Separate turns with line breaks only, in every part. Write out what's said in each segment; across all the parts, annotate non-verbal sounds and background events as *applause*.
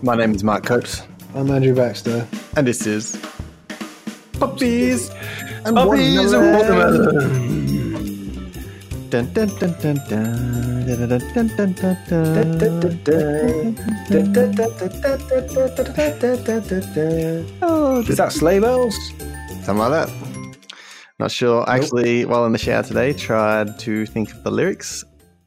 My name is Mark Coates.
I'm Andrew Baxter.
And this is Puppies and
Puppies
Watermelon. Dun, dun, dun, dun, dun. Dun, dun, dun, dun, dun. Oh,
is that sleigh bells?
Something like that. Not sure. Nope. Actually, while in the shower today, tried to think of the lyrics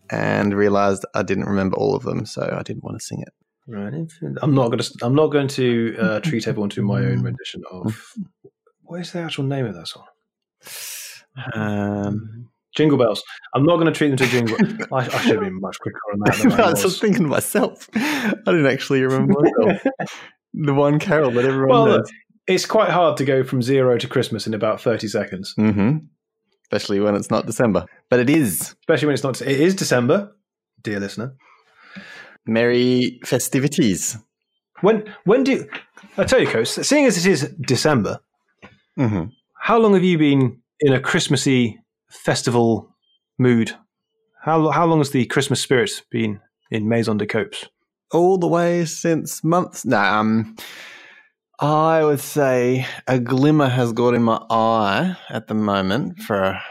and realized I didn't remember all of them, so I didn't want to sing it.
Right. I'm not going to. I'm not going to uh, *laughs* treat everyone to my own rendition of. What is the actual name of that song?
Um, *sighs*
Jingle bells. I'm not going to treat them to jingle. I, I should have been much quicker on that. Than *laughs*
I
I
was
was.
thinking to myself. I didn't actually remember *laughs* the one carol that everyone
Well,
knows.
it's quite hard to go from zero to Christmas in about 30 seconds,
hmm Especially when it's not December. But it is.
especially when it's not. It is December, dear listener.
Merry festivities.
When when do you, I tell you, Coach? Seeing as it is December,
hmm
how long have you been in a Christmassy festival mood? How how long has the Christmas spirit been in Maison de Coates?
All the way since months. No, um, I would say a glimmer has got in my eye at the moment for a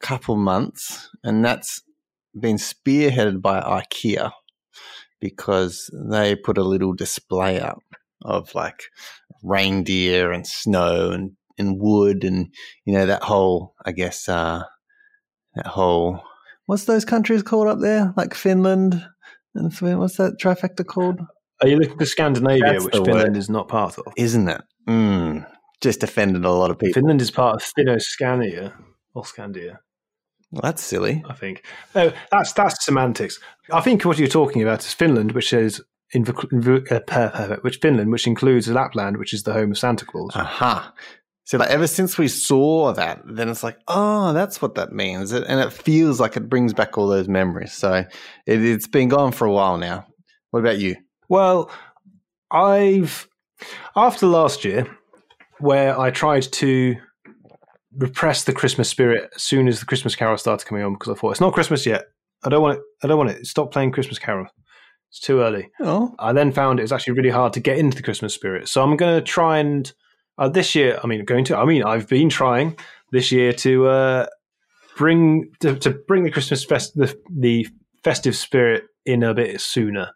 couple months, and that's been spearheaded by IKEA because they put a little display up of like reindeer and snow and, and wood and you know that whole I guess uh that whole what's those countries called up there? Like Finland and Sweden what's that trifecta called?
Are you looking for Scandinavia,
That's
which Finland
word.
is not part of?
isn't it? Mm, just offended a lot of people.
Finland is part of Fennoscandia or Scandia,
well, that's silly
I think. No, that's that's semantics. I think what you're talking about is Finland, which is in, uh, which Finland, which includes Lapland, which is the home of Santa Claus.
aha so like ever since we saw that then it's like oh that's what that means and it feels like it brings back all those memories so it, it's been gone for a while now what about you
Well, I've after last year, where I tried to repress the Christmas spirit as soon as the Christmas Carol started coming on because I thought it's not Christmas yet. I don't want it. I don't want it. Stop playing Christmas Carol. It's too early.
oh
I then found it was actually really hard to get into the Christmas spirit. So I'm going to try and uh, this year. I mean, going to. I mean, I've been trying this year to uh, bring to, to bring the Christmas fest the, the festive spirit in a bit sooner.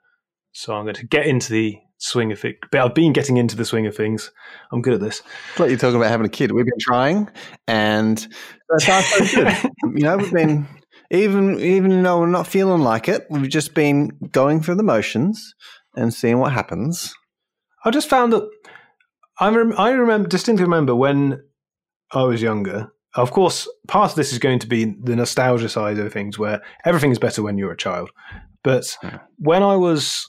So I'm going to get into the swing of it. But I've been getting into the swing of things. I'm good at this.
It's like you're talking about having a kid. We've been trying, and *laughs* far so good. you know, we've been even even though we're not feeling like it, we've just been going through the motions and seeing what happens.
I just found that I rem- I remember distinctly remember when I was younger. Of course, part of this is going to be the nostalgia side of things, where everything is better when you're a child. But
Yeah.
when I was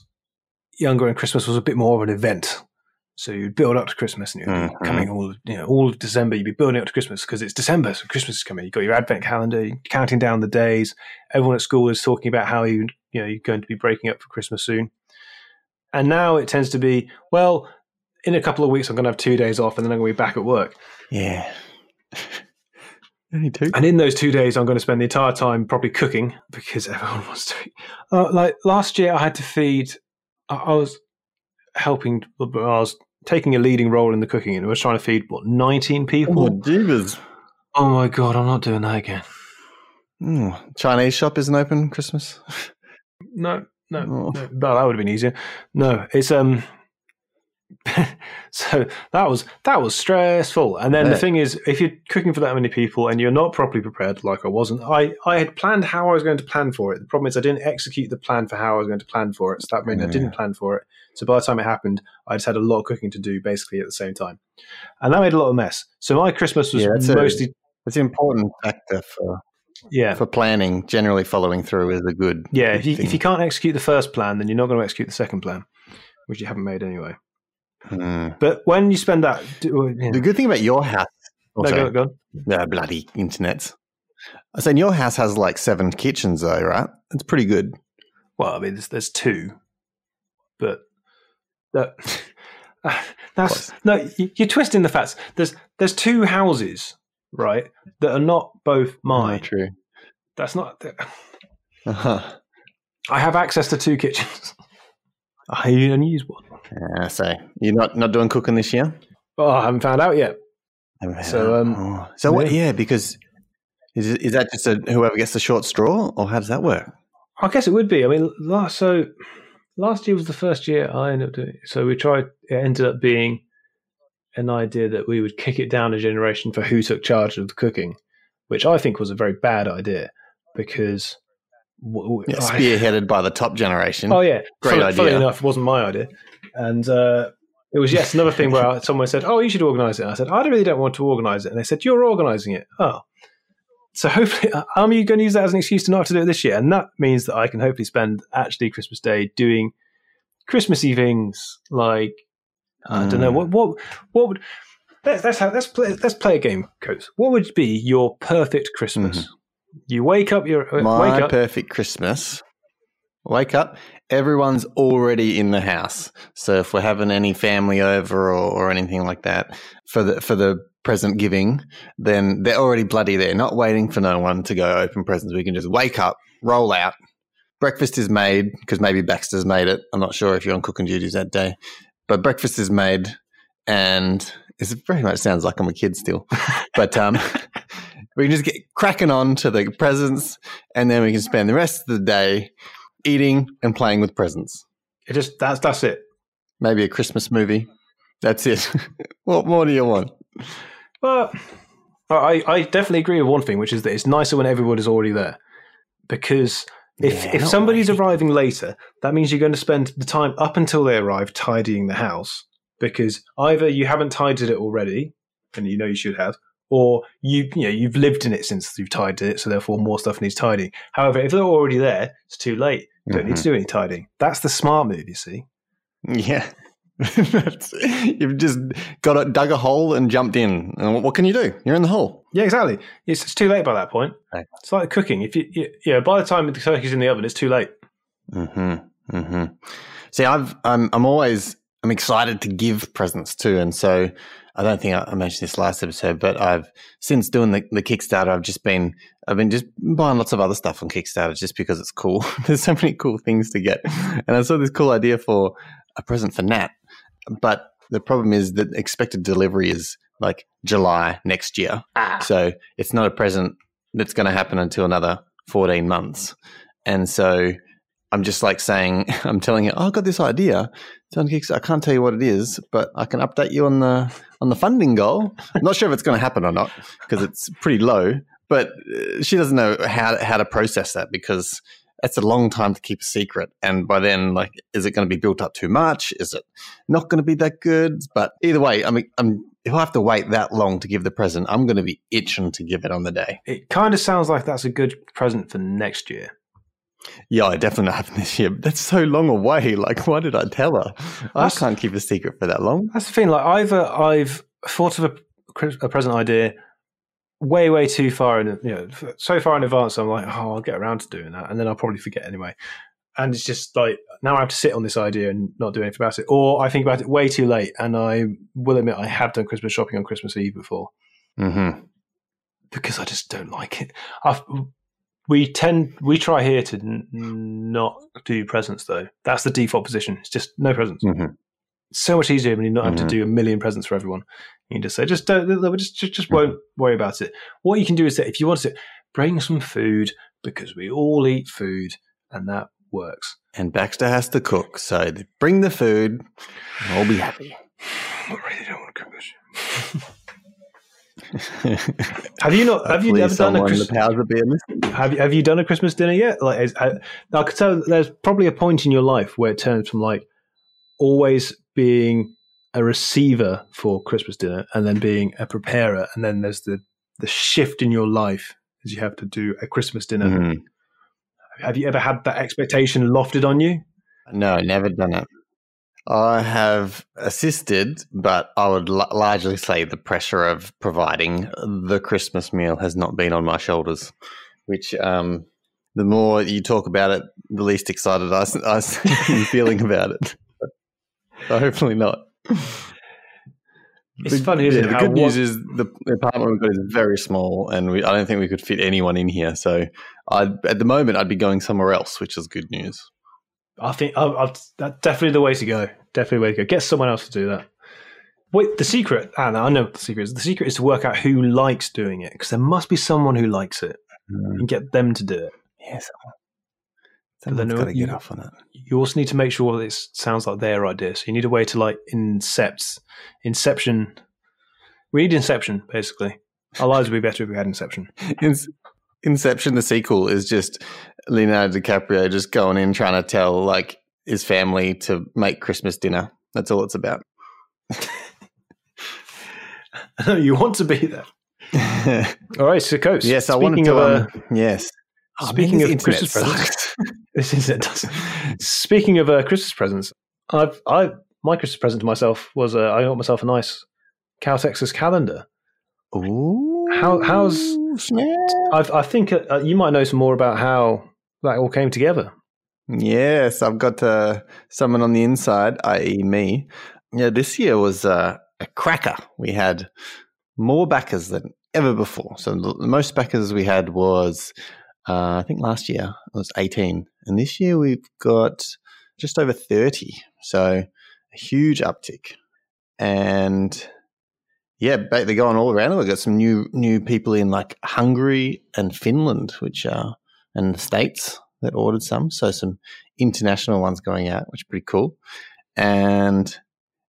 younger, and Christmas was a bit more of an event. So you'd build up to Christmas, and you'd
Mhm.
be coming all you know all of December. You'd be building up to Christmas because it's December, so Christmas is coming. You've got your Advent calendar, you're counting down the days. Everyone at school is talking about how you you know you're going to be breaking up for Christmas soon. And now it tends to be well, in a couple of weeks I'm going to have two days off, and then I'm going to be back at work.
Yeah. *laughs*
And in those two days, I'm going to spend the entire time probably cooking because *laughs* everyone wants to. Eat. Uh, like last year, I had to feed. I, was helping. I was taking a leading role in the cooking, and I was trying to feed what 19 people.
Oh.
Oh my god, I'm not doing that again.
Mm, Chinese shop isn't open Christmas.
No, no,
Oh.
no. That, that would have been easier. No, it's um. *laughs* so that was that was stressful. And then
Yeah.
the thing is, if you're cooking for that many people and you're not properly prepared, like I wasn't, I I had planned how I was going to plan for it. The problem is I didn't execute the plan for how I was going to plan for it. So that meant I didn't plan for it. So by the time it happened, I just had a lot of cooking to do basically at the same time, and that made a lot of mess. So my Christmas was
Yeah, that's a-
mostly
It's an important factor for,
yeah.
for planning. Generally, following through is a good.
Yeah, if you, if you can't execute the first plan, then you're not going to execute the second plan, which you haven't made anyway.
Mm.
But when you spend that, do- yeah.
The good thing about your house,
no,
also,
go, go on.
bloody internet. I said your house has like seven kitchens, though, right? It's pretty good.
Well, I mean, there's, there's two, but that *laughs* that's
Close.
no. you- You're twisting the facts. There's there's two houses, right, that are not both mine.
Oh, true.
That's not.
Uh-huh.
I have access to two kitchens. *laughs* I only use one.
Uh, so you're not not doing cooking this year.
Oh, I haven't found out yet. So, um,
Oh. so what?
yeah.
Yeah, because is is that just a whoever gets the short straw, or how does that work?
I guess it would be. I mean, last so last year was the first year I ended up doing. It. So we tried. It ended up being an idea that we would kick it down a generation for who took charge of the cooking, which I think was a very bad idea because.
Yeah,
I-
spearheaded by the top generation.
Oh yeah,
Great
Funny- Funny
idea.
enough, it wasn't my idea, and uh, it was yes another thing where *laughs* someone said, "Oh, you should organise it." And I said, "I really don't want to organise it," and they said, "You're organising it." Oh, so hopefully, *laughs* you going to use that as an excuse to not have to do it this year? And that means that I can hopefully spend actually Christmas Day doing Christmassy things like I don't know what what what would. Let's, let's, have, let's play. Let's play a game, Coates. What would be your perfect Christmas? You wake up. Your uh,
My
wake up.
perfect Christmas. Wake up. Everyone's already in the house. So if we're having any family over or, or anything like that for the for the present giving, then they're already bloody there, not waiting for no one to go open presents. We can just wake up, roll out. Breakfast is made because maybe Baxter's made it. I'm not sure if you're on cooking duties that day, but breakfast is made, and it very much sounds like I'm a kid still. *laughs* but um, *laughs* we can just get cracking on to the presents, and then we can spend the rest of the day eating and playing with presents.
It just that's that's it.
Maybe a Christmas movie. That's it. *laughs* what more do you want?
Well, I, I definitely agree with one thing, which is that it's nicer when everyone is already there. Because if,
Yeah,
if somebody's
really.
arriving later, that means you're going to spend the time up until they arrive tidying the house. Because either you haven't tidied it already, and you know you should have, or you you know you've lived in it since you've tidied it, so therefore more stuff needs tidying. However, if they're already there, it's too late. You don't need to
Mm-hmm.
do any tidying. That's the smart move, you see.
Yeah. *laughs* You've just got a, dug a hole and jumped in. And what, can you do? You're in the hole.
Yeah, exactly. It's, it's too late by that point.
Right.
It's like cooking. If you, you yeah, by the time the turkey's in the oven, it's too late.
hmm hmm See, I've I'm I'm always I'm excited to give presents too, and so I don't think I, mentioned this last episode, but I've since doing the, the Kickstarter, I've just been I've been just buying lots of other stuff on Kickstarter just because it's cool. *laughs* There's so many cool things to get, and I saw this cool idea for a present for Nat, but the problem is that expected delivery is like July next year, ah. so it's not a present that's going to happen until another 14 months, and so. I'm just like saying, *laughs* I'm telling you, oh, I got this idea. It's on Kickstarter. I can't tell you what it is, but I can update you on the on the funding goal. I'm not sure if it's going to happen or not because it's pretty low. But uh, she doesn't know how how to process that because that's a long time to keep a secret. And by then, like, is it going to be built up too much? Is it not going to be that good? But either way, I mean, I'm if I have to wait that long to give the present, I'm going to be itching to give it on the day.
It kind of sounds like that's a good present for next year.
Yeah, it definitely *laughs* not this year. That's so long away. *laughs* Like, why did I tell her? I
That's-
can't keep a secret for that long.
That's the thing. Like either I've thought of a, a present idea way, way too far in, you know, so far in advance. I'm like, oh, I'll get around to doing that, and then I'll probably forget anyway. And it's just like now I have to sit on this idea and not do anything about it, or I think about it way too late. And I will admit I have done Christmas shopping on Christmas Eve before.
Mm-hmm.
because I just don't like it. I've, we tend we try here to n- not do presents though. That's the default position. It's just no presents.
Mhm.
So much easier when you not have
Mhm.
to do a million presents for everyone. You can just say just don't, just just, just won't worry about it. What you can do is that if you want to bring some food because we all eat food and that works.
And Baxter has to cook, so bring the food, and we'll be happy. *sighs*
I really don't want to cook this. *laughs* Have you not? Have you ever done a Christmas?
the powers that be are listening.
Have you have you done a Christmas dinner yet? Like, is, I, I could tell there's probably a point in your life where it turns from like always being a receiver for Christmas dinner and then being a preparer, and then there's the the shift in your life as you have to do a Christmas dinner.
Mhm.
Have you ever had that expectation lofted on you?
No, never done it. I have assisted, but I would l- largely say the pressure of providing the Christmas meal has not been on my shoulders. Which, um, the more you talk about it, the least excited I am *laughs* feeling about it. So hopefully not.
It's
The-
funny, isn't
yeah,
it,
The good news is the apartment we've got is very small, and we, I don't think we could fit anyone in here. So, I at the moment I'd be going somewhere else, which is good news.
I think I, I, that's definitely the way to go. Definitely the way to go. Get someone else to do that. Wait, the secret, I know what the secret is. The secret is to work out who likes doing it because there must be someone who likes it
Mm.
and get them to do it.
Yeah, someone.
But then
Someone's got to
you-
get off on it.
You also need to make sure that it sounds like their idea. So you need a way to like incept, inception. We need inception, basically. Our lives would be better if we had inception. *laughs*
In- Inception, the sequel, is just Leonardo DiCaprio just going in trying to tell like his family to make Christmas dinner. That's all it's about. *laughs*
you want to be there. *laughs* All right, so Coates.
yes, I wanted
speaking
to.
of,
um,
uh,
yes.
speaking
this
of
internet
Christmas presents, *laughs* this is it. Does. Speaking of uh, Christmas presents, I've I my Christmas present to myself was uh, I got myself a nice Cal Texas calendar.
Ooh,
How- how's-
snap.
I've, I think uh, you might know some more about how that all came together.
Yes, I've got uh, someone on the inside, i.e., me. Yeah, this year was uh, a cracker. We had more backers than ever before. So the most backers we had was, uh, I think last year it was 18. And this year we've got just over 30. So a huge uptick. And yeah, they're going all around. We've got some new new people in like Hungary and Finland, which are, and the States that ordered some. So some international ones going out, which is pretty cool. And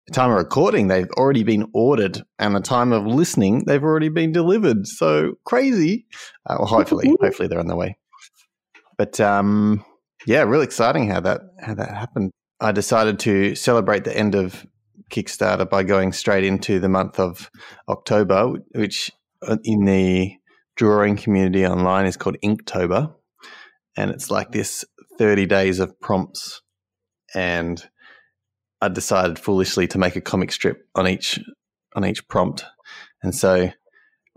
the time of recording, they've already been ordered, and the time of listening, they've already been delivered. So crazy. Uh, well, hopefully, *laughs* hopefully they're on the way. But um, yeah, really exciting how that how that happened. I decided to celebrate the end of Kickstarter by going straight into the month of October, which uh, in the drawing community online is called Inktober and it's like this 30 days of prompts and i decided foolishly to make a comic strip on each on each prompt. And so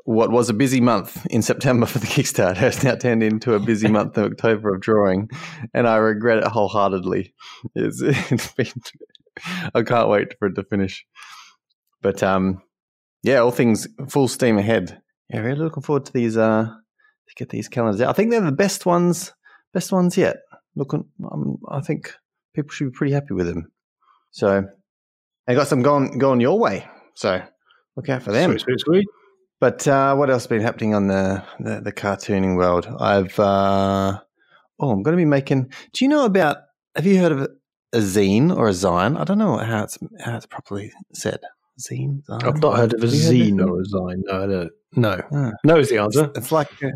what was a busy month in september for the kickstarter *laughs* has now turned into a busy month of october of drawing and i regret it wholeheartedly. It's, *laughs* it's been i can't wait for it to finish. But um yeah all things full steam ahead. Yeah really looking forward to these uh to get these calendars out. I think they're the best ones best ones yet. Look, um, I think people should be pretty happy with them. So, I got some going going your way. So, look out for them.
Sweet, sweet, sweet.
But uh, what else has been happening on the, the, the cartooning world? I've uh, oh, I'm going to be making. Do you know about? Have you heard of a, a zine or a zine? I don't know how it's how it's properly said. Zine. Zine?
I've not heard of a zine
of
or a zine. No, I don't. No,
Ah.
no is the answer.
It's like uh,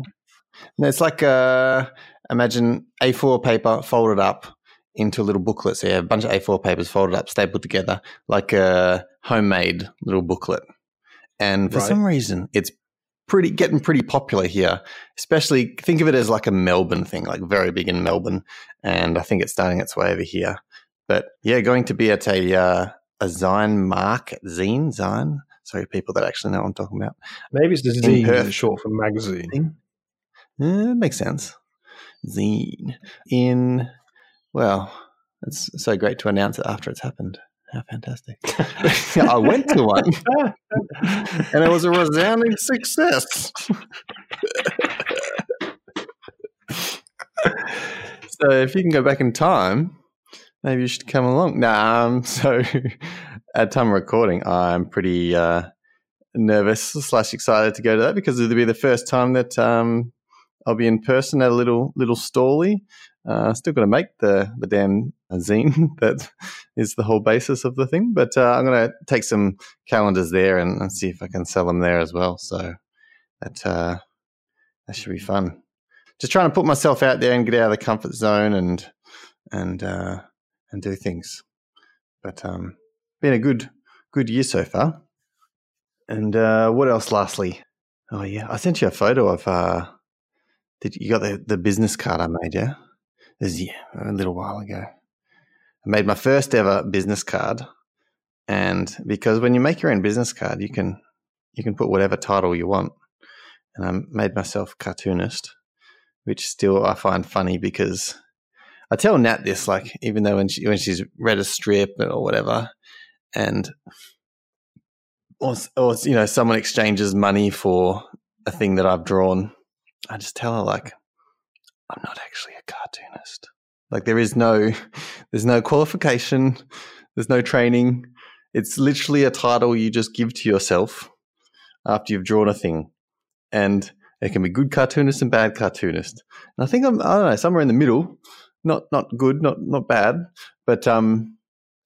no, it's like uh, imagine A4 paper folded up into a little booklet. So you have a bunch of A4 papers folded up, stapled together, like a homemade little booklet. And for
Right.
some reason, it's pretty getting pretty popular here. Especially think of it as like a Melbourne thing, like very big in Melbourne, and I think it's starting its way over here. But yeah, going to be at a uh, a Zine mark, zine, Zine. Sorry, people that actually know what I'm talking about.
Maybe it's the
In
zine,
Perth.
short for magazine.
thing. Uh, it makes sense. Zine in well, it's so great to announce it after it's happened. How fantastic! *laughs* I went to one, and it was a resounding success. *laughs* so, if you can go back in time, maybe you should come along. Nah, um, *laughs* so at time of recording, I'm pretty uh, nervous slash excited to go to that because it'll be the first time that um, I'll be in person at a little little stally. Uh, still going to make the the damn zine *laughs* that is the whole basis of the thing, but uh, I'm going to take some calendars there and, and see if I can sell them there as well. So that uh, that should be fun. Just trying to put myself out there and get out of the comfort zone and and uh, and do things. But um, been a good good year so far. And uh, what else? Lastly, oh yeah, I sent you a photo of. Uh, did you got the, the business card I made? Yeah, this is yeah, a little while ago. I made my first ever business card, and because when you make your own business card, you can you can put whatever title you want. And I made myself cartoonist, which still I find funny because I tell Nat this like even though when she when she's read a strip or whatever, and or, or you know someone exchanges money for a thing that I've drawn, I just tell her like I'm not actually a cartoonist. Like there is no, *laughs* there's no qualification, there's no training. It's literally a title you just give to yourself after you've drawn a thing, and it can be good cartoonist and bad cartoonist. And I think I'm, I don't know, somewhere in the middle. Not not good, not not bad, but um,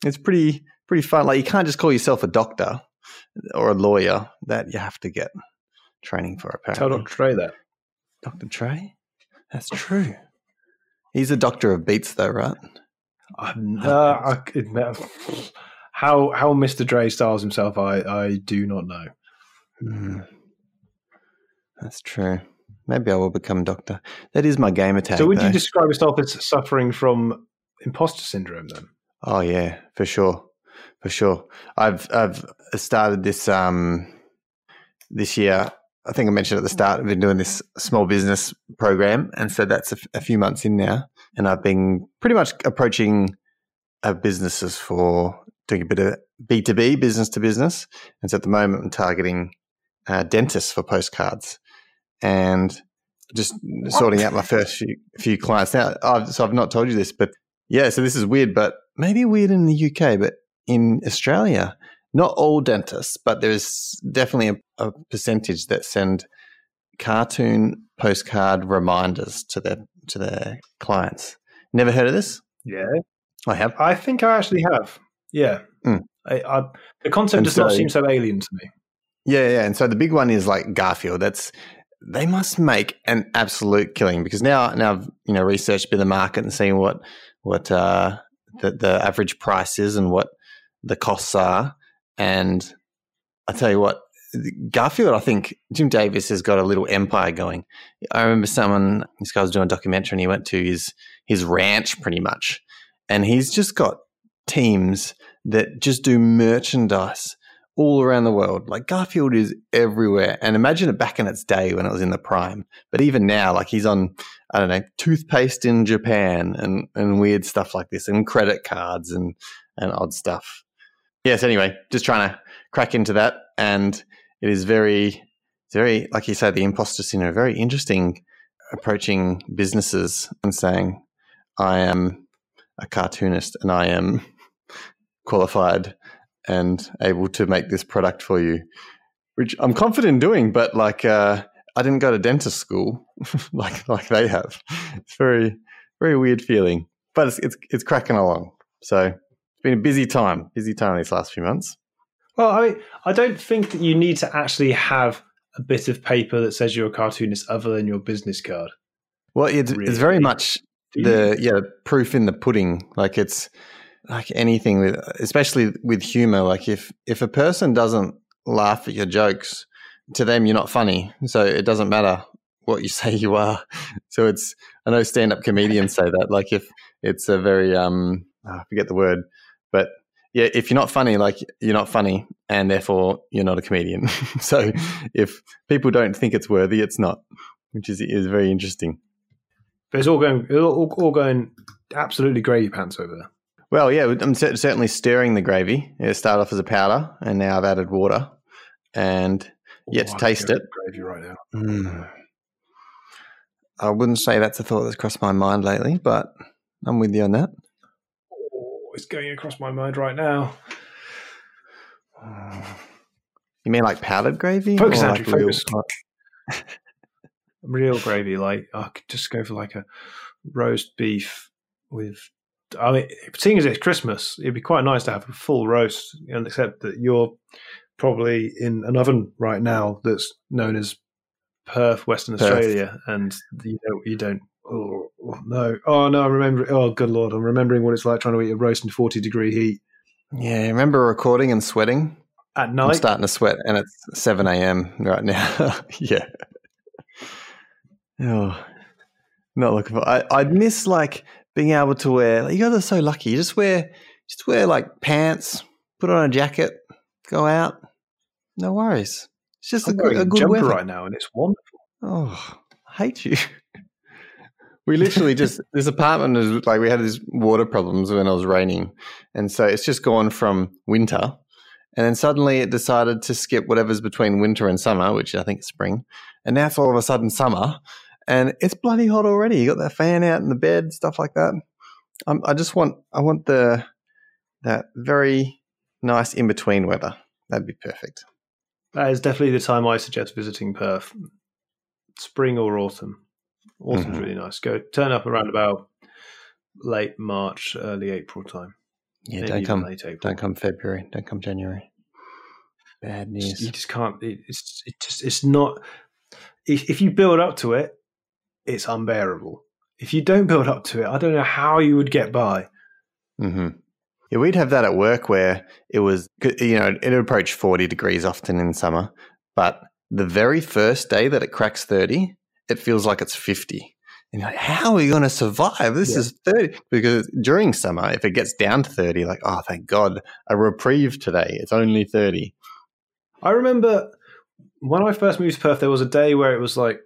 it's pretty pretty fun. Like you can't just call yourself a doctor or a lawyer. That you have to get training for. Apparently,
Tell Dr. Dre that.
Dr. Dre. That's true. He's a doctor of beats, though, right?
I'm, uh, I could how how Mr. Dre styles himself, I I do not know.
Hmm. That's true. Maybe I will become doctor. That is my game attack.
so, would you describe yourself as suffering from imposter syndrome then?
Oh yeah, for sure, for sure. I've I've started this um this year. I think I mentioned at the start. I've been doing this small business program, and so that's a, f- a few months in now. And I've been pretty much approaching uh, businesses for doing a bit of B two B, business to business. And so at the moment, I'm targeting uh, dentists for postcards, and just sorting out my first few, few clients. Now, I've, so I've not told you this, but yeah, so this is weird, but maybe weird in the UK, but in Australia, not all dentists, but there's definitely a, a percentage that send cartoon postcard reminders to their to their clients. Never heard of this?
Yeah,
I have.
I think I actually have. Yeah,
Mm.
I, I, the concept
And
does not seem so alien to me.
Yeah, yeah. And so the big one is like Garfield. That's they must make an absolute killing because now now I've you know researched a bit of the market and seen what what uh, the the average price is and what the costs are. And I tell you what, Garfield, I think Jim Davis has got a little empire going. I remember someone this guy was doing a documentary and he went to his his ranch pretty much, and he's just got teams that just do merchandise all around the world. Like Garfield is everywhere. And imagine it back in its day when it was in the prime. But even now, like he's on, I don't know, toothpaste in Japan and, and weird stuff like this and credit cards and, and odd stuff. Yes, anyway, just trying to crack into that. And it is very, very, like you said, the imposter syndrome, very interesting approaching businesses and saying, I am a cartoonist and I am *laughs* qualified and able to make this product for you, which I'm confident in doing. But like, uh, I didn't go to dentist school *laughs* like like they have. It's very very weird feeling, but it's it's, it's cracking along. So been a busy time, busy time these last few months.
Well, I mean, I don't think that you need to actually have a bit of paper that says you're a cartoonist other than your business card.
Well, it's it's very much the yeah proof in the pudding. Like it's like anything with, especially with humor. Like if if a person doesn't laugh at your jokes, to them you're not funny. So it doesn't matter what you *laughs* say you are. So it's I know stand up comedians say that. Like if it's a very um I forget the word, but yeah, if you're not funny, like you're not funny, and therefore you're not a comedian. *laughs* so if people don't think it's worthy, it's not, which is is very interesting.
But it's all going, all, all going absolutely gravy pants over there.
Well, yeah, I'm certainly stirring the gravy. It started off as a powder, and now I've added water, and Yet to
Oh, I
taste it.
Gravy right now.
Mm. I wouldn't say that's a thought that's crossed my mind lately, but I'm with you on that.
It's going across my mind right now.
You mean like powdered gravy?
Focus, Andrew,
like real-
focus. *laughs* Real gravy, like I could just go for like a roast beef with. I mean, seeing as it's Christmas, it'd be quite nice to have a full roast, and except that you're probably in an oven right now that's known as Perth, Western
Perth.
Australia, and you don't, you don't. Oh, oh, no! Oh no! I'm remembering. Oh good lord! I'm remembering what it's like trying to eat a roast in 40 degree heat
Yeah, remember recording and sweating?
at night.
I'm starting to sweat, and it's 7 a.m. right now. *laughs* yeah. Oh, not looking for. I, I'd miss like being able to wear. Like, you guys are so lucky. You just wear, just wear like pants, put on a jacket, go out. No worries. It's just a
I'm
good, a
a
good
jumper
weather.
right now, and it's wonderful.
Oh, I hate you. *laughs* we literally just *laughs* this apartment is like we had these water problems when it was raining, and so it's just gone from winter, and then suddenly it decided to skip whatever's between winter and summer, which I think is spring, and now it's all of a sudden summer, and it's bloody hot already. You got that fan out in the bed, stuff like that. I'm, I just want I want the that very nice in between weather. That'd be perfect.
That is definitely the time I suggest visiting Perth. Spring or autumn. Autumn's
Mhm.
really nice. Go turn up around about late March, early April time.
Yeah,
Maybe
don't come
late April.
don't come February. Don't come January. Bad news.
You just can't. it- It's it just it's not. If, if you build up to it, it's unbearable. If you don't build up to it, I don't know how you would get by.
hmm Yeah, we'd have that at work where it was, you know, it approached 40 degrees often in summer, but the very first day that it cracks 30, it feels like it's 50. And you're like, how are we going to survive? This
Yeah.
is 30. Because during summer, if it gets down to 30, like, oh, thank God, a reprieve today. It's only 30.
I remember when I first moved to Perth, there was a day where it was like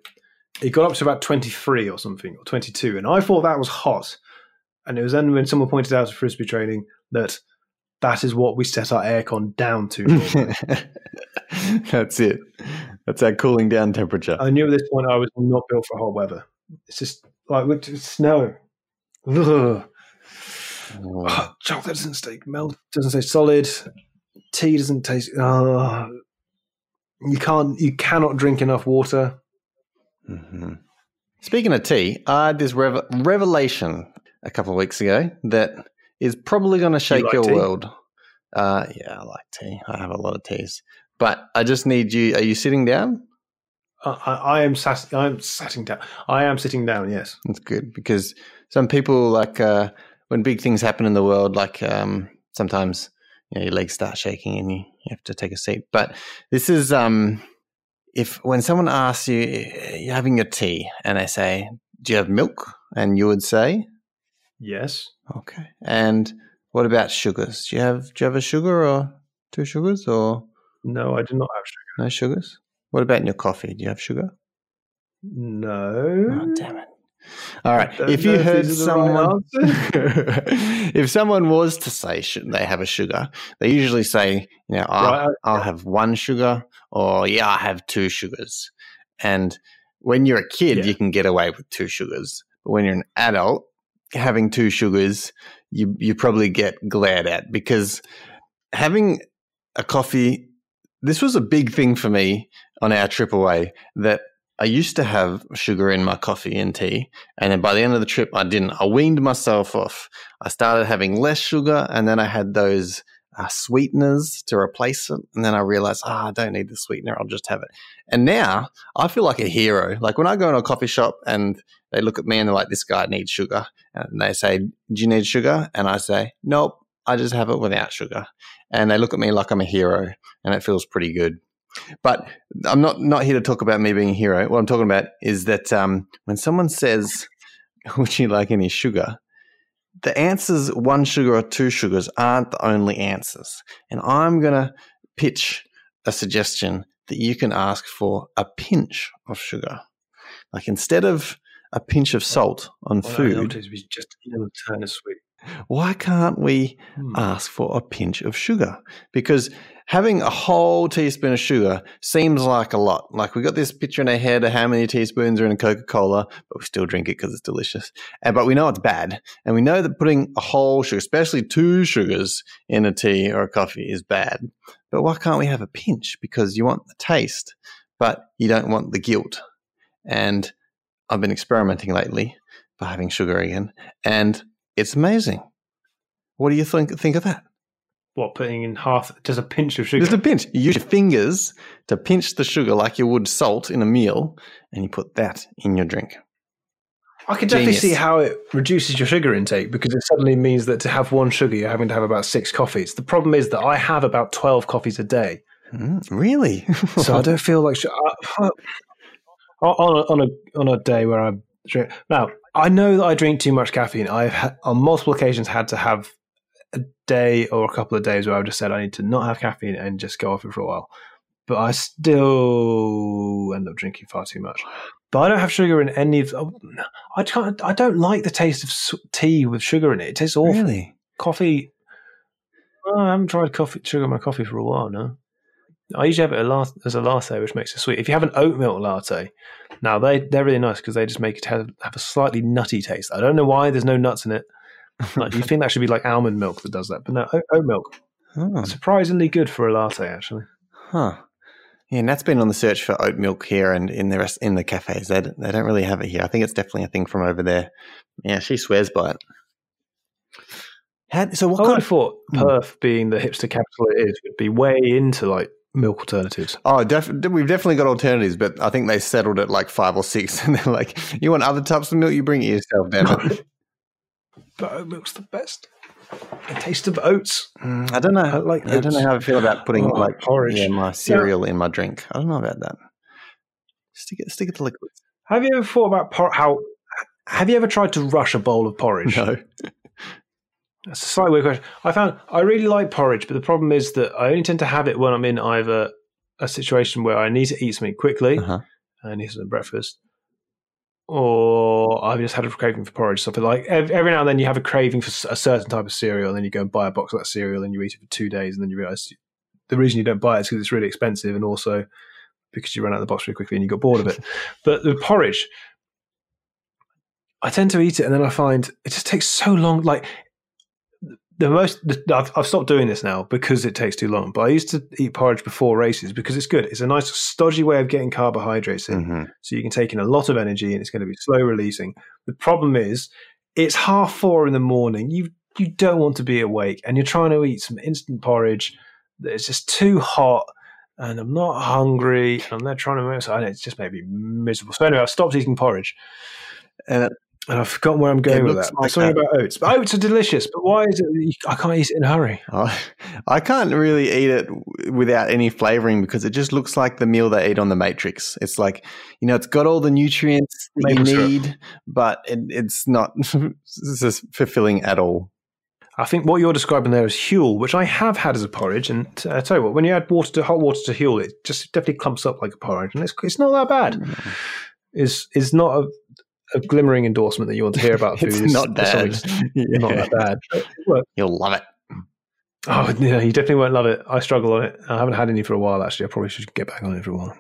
it got up to about twenty three or something or twenty two, and I thought that was hot. And it was then when someone pointed out at frisbee training that that is what we set our aircon down to. *laughs*
That's it. That's our cooling down temperature.
I knew at this point I was not built for hot weather. It's just like with snow. Ugh.
Oh.
Chocolate doesn't stay melt, doesn't stay solid. Tea doesn't taste. Oh, you can't. You cannot drink enough water.
hmm Speaking of tea, I had this rev- revelation a couple of weeks ago that is probably going to shake
like
your
tea?
world. Uh, yeah, I like tea. I have a lot of teas, but I just need you. Are you sitting down?
I, I, I am sat. I am sitting down. I am sitting down. Yes.
That's good because some people like uh, when big things happen in the world, like um, sometimes you know your legs start shaking and you, you have to take a seat. But this is um, if when someone asks you you're having your tea and they say, "Do you have milk?" and you would say,
Yes.
"Okay." And what about sugars? Do you have do you have a sugar or two sugars or
No, I do not have sugar.
no sugars? What about in your coffee? Do you have sugar?
No.
Oh, damn it. All right. If you heard
the right
someone, *laughs* if someone was to say should they have a sugar, they usually say, you know, I'll,
Right,
I'll have one sugar, or yeah, I have two sugars. And when you're a kid,
Yeah.
you can get away with two sugars, but when you're an adult, having two sugars, you you probably get glared at because having a coffee. This was a big thing for me on our trip away that I used to have sugar in my coffee and tea, and then by the end of the trip, I didn't. I weaned myself off. I started having less sugar, and then I had those uh, sweeteners to replace it. And then I realized, ah, I don't need the sweetener. I'll just have it. And now I feel like a hero. Like when I go in a coffee shop and they look at me and they're like, this guy needs sugar. And they say, do you need sugar? And I say, nope, I just have it without sugar. And they look at me like I'm a hero, and it feels pretty good. But I'm not not here to talk about me being a hero. What I'm talking about is that um, when someone says, *laughs* "Would you like any sugar?" the answers one sugar or two sugars aren't the only answers. And I'm going to pitch a suggestion that you can ask for a pinch of sugar. Like instead of a pinch of salt on
Well,
food,
just a little turn of sweet.
Why can't we
Hmm.
ask for a pinch of sugar because having a whole teaspoon of sugar seems like a lot. Like we got this picture in our head of how many teaspoons are in a Coca Cola, but we still drink it because it's delicious. And, but we know it's bad. And we know that putting a whole sugar, especially two sugars in a tea or a coffee, is bad. But why can't we have a pinch? Because you want the taste, but you don't want the guilt. And I've been experimenting lately by having sugar again, and it's amazing. What do you think think of that?
What putting in half just a pinch of sugar?
Just a pinch. You use your fingers to pinch the sugar like you would salt in a meal, and you put that in your drink.
I can definitely
Genius.
see how it reduces your sugar intake because it suddenly means that to have one sugar, you're having to have about six coffees. The problem is that I have about 12 coffees a day.
Mm, really?
So I *laughs* don't feel like. Sh- *laughs* I- on, a, on, a, on a day where I'm. Now, I know that I drink too much caffeine. I've ha- on multiple occasions had to have a day or a couple of days where I've just said I need to not have caffeine and just go off it for a while. But I still end up drinking far too much. But I don't have sugar in any of. oh, I can't. I don't like the taste of tea with sugar in it. It tastes awful.
really?
Coffee. Oh, I haven't tried coffee sugar in my coffee for a while now. I usually have it as a latte, which makes it sweet. If you have an oat milk latte, now they they're really nice because they just make it have, have a slightly nutty taste. I don't know why there's no nuts in it, *laughs* Like you think that should be like almond milk that does that, but no, oat, milk
Oh,
surprisingly good for a latte. Actually,
huh. Yeah, Nat's been on the search for oat milk here and in the rest in the cafes. They don't, they don't really have it here. I think it's definitely a thing from over there. Yeah, she swears by it. How, so what
I would
kind
have
of
thought
Hmm.
Perth, being the hipster capital it is, would be way into like milk alternatives.
Oh, def- we've definitely got alternatives, but I think they settled at like five or six, *laughs* and they're like, "You want other types of milk? You bring it yourself, damn it."
But oat milk's the best. A taste of oats.
Mm, I don't know.
I like
I don't know how I feel about putting
Oh,
like
porridge.
yeah, my cereal in my drink. I don't know about that. Stick it, stick it to liquids.
Have you ever thought about por- how? Have you ever tried to rush a bowl of porridge?
No.
That's a slightly weird question. I found I really like porridge, but the problem is that I only tend to have it when I'm in either a situation where I need to eat something quickly,
Uh-huh.
I need some breakfast, or I've just had a craving for porridge. So, for like every now and then, you have a craving for a certain type of cereal, and then you go and buy a box of that cereal, and you eat it for two days, and then you realize the reason you don't buy it is because it's really expensive, and also because you run out of the box really quickly and you got bored of it. *laughs* but the porridge, I tend to eat it, and then I find it just takes so long. Like the most, I've, I've stopped doing this now because it takes too long. But I used to eat porridge before races because it's good. It's a nice stodgy way of getting carbohydrates in,
Mhm.
so you can take in a lot of energy, and it's going to be slow releasing. The problem is, it's half four in the morning. You you don't want to be awake, and you're trying to eat some instant porridge that is just too hot. And I'm not hungry. And I'm not trying to move. So it's just made me miserable. So anyway, I've stopped eating porridge.
And it,
And I've forgotten where I'm going with that.
like
Something
that.
about oats. But oats are delicious. But why is it I can't eat it in a hurry?
oh, I can't really eat it without any flavoring because it just looks like the meal they eat on the Matrix. It's like you know, it's got all the nutrients that
Maple
you
syrup.
need, but it, it's not *laughs* it's fulfilling at all.
I think what you're describing there is Huel, which I have had as a porridge. And uh, I tell you what, when you add water to hot water to Huel, it just definitely clumps up like a porridge, and it's it's not that bad. Is is not a, a glimmering endorsement that you want to hear about. *laughs*
It's not
it's
bad.
always Not that bad. Well,
You'll love it.
oh, yeah, you definitely won't love it. I struggle on it. I haven't had any for a while. Actually, I probably should get back on it for a while.